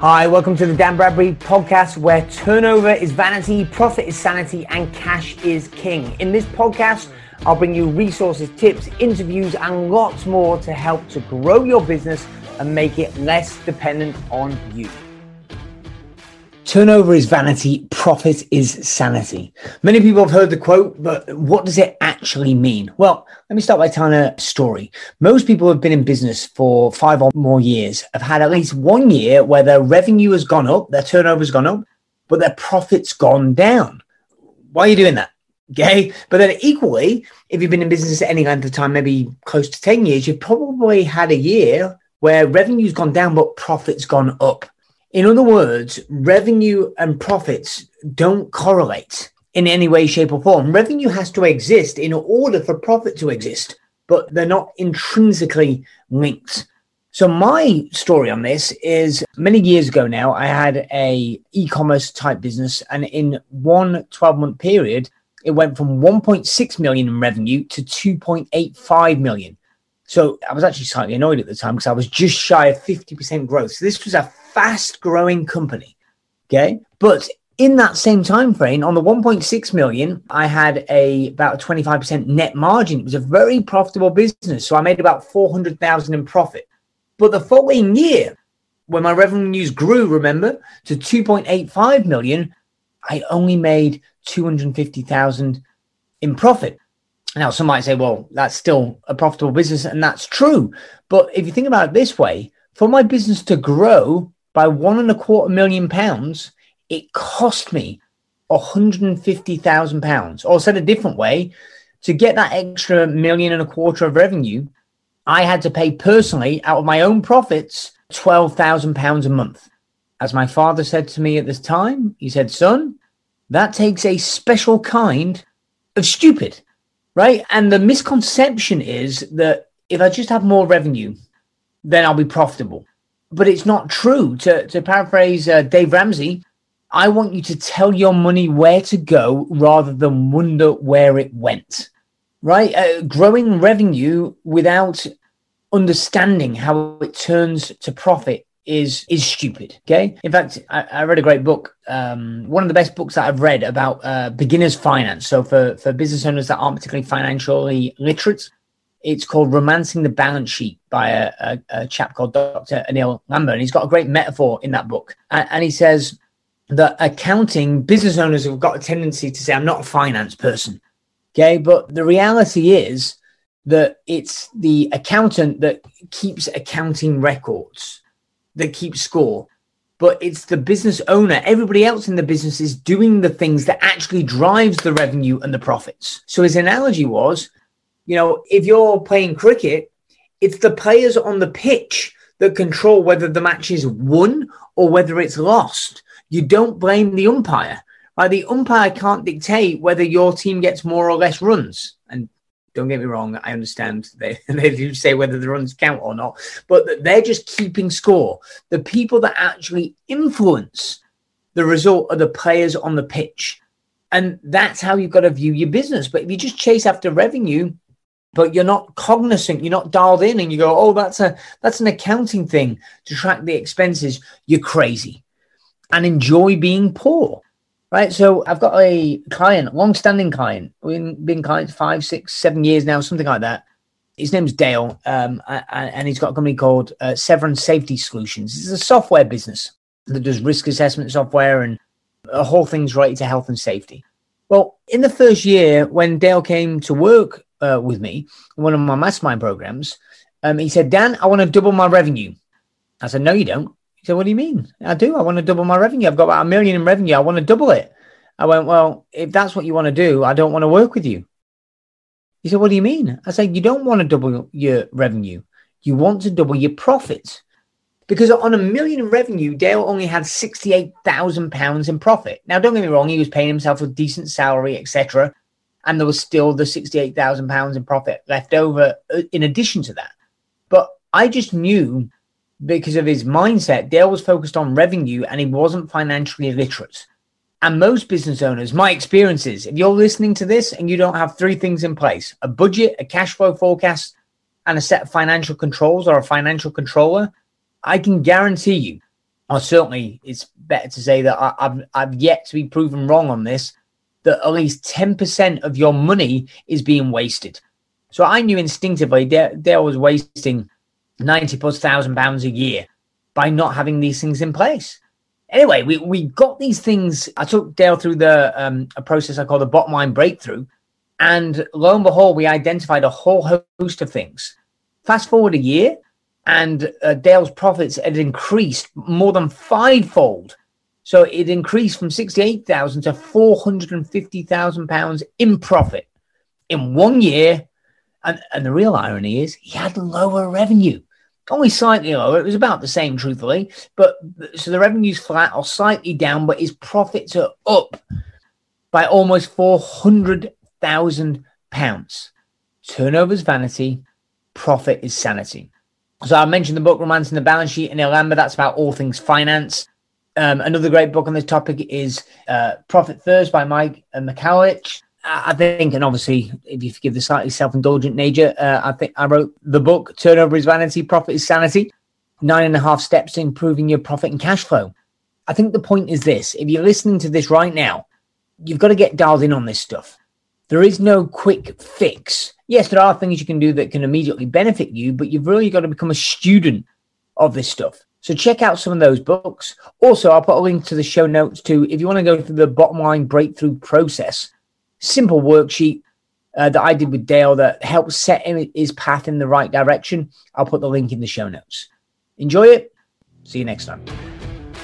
Hi, welcome to the Dan Bradbury podcast where turnover is vanity, profit is sanity, and cash is king. In this podcast, I'll bring you resources, tips, interviews, and lots more to help to grow your business and make it less dependent on you. Turnover is vanity, profit is sanity. Many people have heard the quote, but what does it actually mean? Well, let me start by telling a story. Most people who have been in business for five or more years have had at least one year where their revenue has gone up, their turnover has gone up, but their profit's gone down. Why are you doing that? Okay. But then equally, if you've been in business any length of time, maybe close to 10 years, you've probably had a year where revenue's gone down, but profit's gone up. In other words, revenue and profits don't correlate in any way, shape, or form. Revenue has to exist in order for profit to exist, but they're not intrinsically linked. So my story on this is many years ago now, I had a e-commerce type business and in one 12 month period, it went from 1.6 million in revenue to 2.85 million. So I was actually slightly annoyed at the time because I was just shy of 50% growth. So this was a fast growing company. Okay. But in that same time frame, on the 1.6 million, I had a about 25% net margin. It was a very profitable business. So I made about 400,000 in profit. But the following year, when my revenues grew, remember, to 2.85 million, I only made 250,000 in profit. Now, some might say, well, that's still a profitable business, and that's true. But if you think about it this way, for my business to grow by one and a quarter million pounds, it cost me 150,000 pounds. Or said a different way, to get that extra million and a quarter of revenue, I had to pay personally out of my own profits 12,000 pounds a month. As my father said to me at this time, he said, son, that takes a special kind of stupid, right? And the misconception is that if I just have more revenue, then I'll be profitable but it's not true. To, to paraphrase uh, Dave Ramsey, I want you to tell your money where to go rather than wonder where it went. Right? Uh, growing revenue without understanding how it turns to profit is is stupid. Okay. In fact, I, I read a great book, um, one of the best books that I've read about uh, beginners finance. So for for business owners that aren't particularly financially literate, it's called Romancing the Balance Sheet by a, a, a, chap called Dr. Anil Lamba. And he's got a great metaphor in that book. And, and he says that accounting, business owners have got a tendency to say, I'm not a finance person. Okay. But the reality is that it's the accountant that keeps accounting records, that keeps score. But it's the business owner, everybody else in the business is doing the things that actually drives the revenue and the profits. So his analogy was you know, if you're playing cricket, it's the players on the pitch that control whether the match is won or whether it's lost. You don't blame the umpire. Right? The umpire can't dictate whether your team gets more or less runs. And don't get me wrong, I understand they, they do say whether the runs count or not, but they're just keeping score. The people that actually influence the result are the players on the pitch. And that's how you've got to view your business. But if you just chase after revenue, but you're not cognizant you're not dialed in and you go oh that's a that's an accounting thing to track the expenses you're crazy and enjoy being poor right so i've got a client long-standing client we've been clients five six seven years now something like that his name's dale um, and he's got a company called uh, safety solutions it's a software business that does risk assessment software and a whole thing's related to health and safety well in the first year when dale came to work uh, with me in one of my mastermind programs. Um, he said, Dan, I want to double my revenue. I said, No, you don't. Said, What do you mean? I do. I want to double my revenue. I've got about a million in revenue. I want to double it. I went, Well, if that's what you want to do, I don't want to work with you. He said, What do you mean? I said, You don't want to double your revenue. You want to double your profits. Because on a million in revenue, Dale only had £68,000 in profit. Now, don't get me wrong, he was paying himself a decent salary, etc and there was still the £68,000 in profit left over uh, in addition to that. But I just knew because of his mindset, Dale was focused on revenue and he wasn't financially literate. And most business owners, my experiences, if you're listening to this and you don't have three things in place a budget, a cash flow forecast, and a set of financial controls or a financial controller, I can guarantee you or certainly it's better to say that I, have I've yet to be proven wrong on this, that at least 10% of your money is being wasted. So I knew instinctively that Dale was wasting 90 plus thousand pounds a year by not having these things in place. Anyway, we, we got these things. I took Dale through the um, a process I call the bottom line breakthrough. And lo and behold, we identified a whole host of things. Fast forward a year, and uh, Dale's profits had increased more than fivefold. So it increased from 68,000 to 450,000 pounds in profit in one year. And, and the real irony is he had lower revenue only slightly lower. It was about the same, truthfully. But so the revenue's flat or slightly down, but his profits are up by almost four hundred thousand pounds. Turnover's vanity, profit is sanity. So I mentioned the book Romancing the Balance Sheet and Ilamba. That's about all things finance. Um, another great book on this topic is uh, Profit First by Mike Michalowicz. I think, and obviously, if you forgive the slightly self-indulgent nature, uh, I think I wrote the book "Turnover is Vanity, Profit is Sanity: Nine and a Half Steps to Improving Your Profit and Cash Flow." I think the point is this: if you're listening to this right now, you've got to get dialed in on this stuff. There is no quick fix. Yes, there are things you can do that can immediately benefit you, but you've really got to become a student of this stuff. So check out some of those books. Also, I'll put a link to the show notes too. If you want to go through the bottom line breakthrough process, simple worksheet uh, that I did with Dale that helps set his path in the right direction. I'll put the link in the show notes. Enjoy it. See you next time.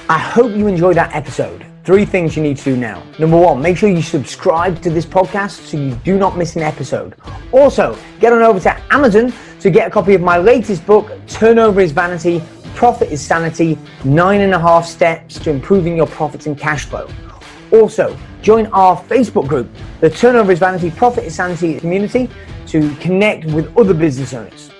I hope you enjoyed that episode. Three things you need to do now. Number one, make sure you subscribe to this podcast so you do not miss an episode. Also, get on over to Amazon to get a copy of my latest book, Turnover is Vanity, Profit is Sanity Nine and a Half Steps to Improving Your Profits and Cash Flow. Also, join our Facebook group, the Turnover is Vanity Profit is Sanity community, to connect with other business owners.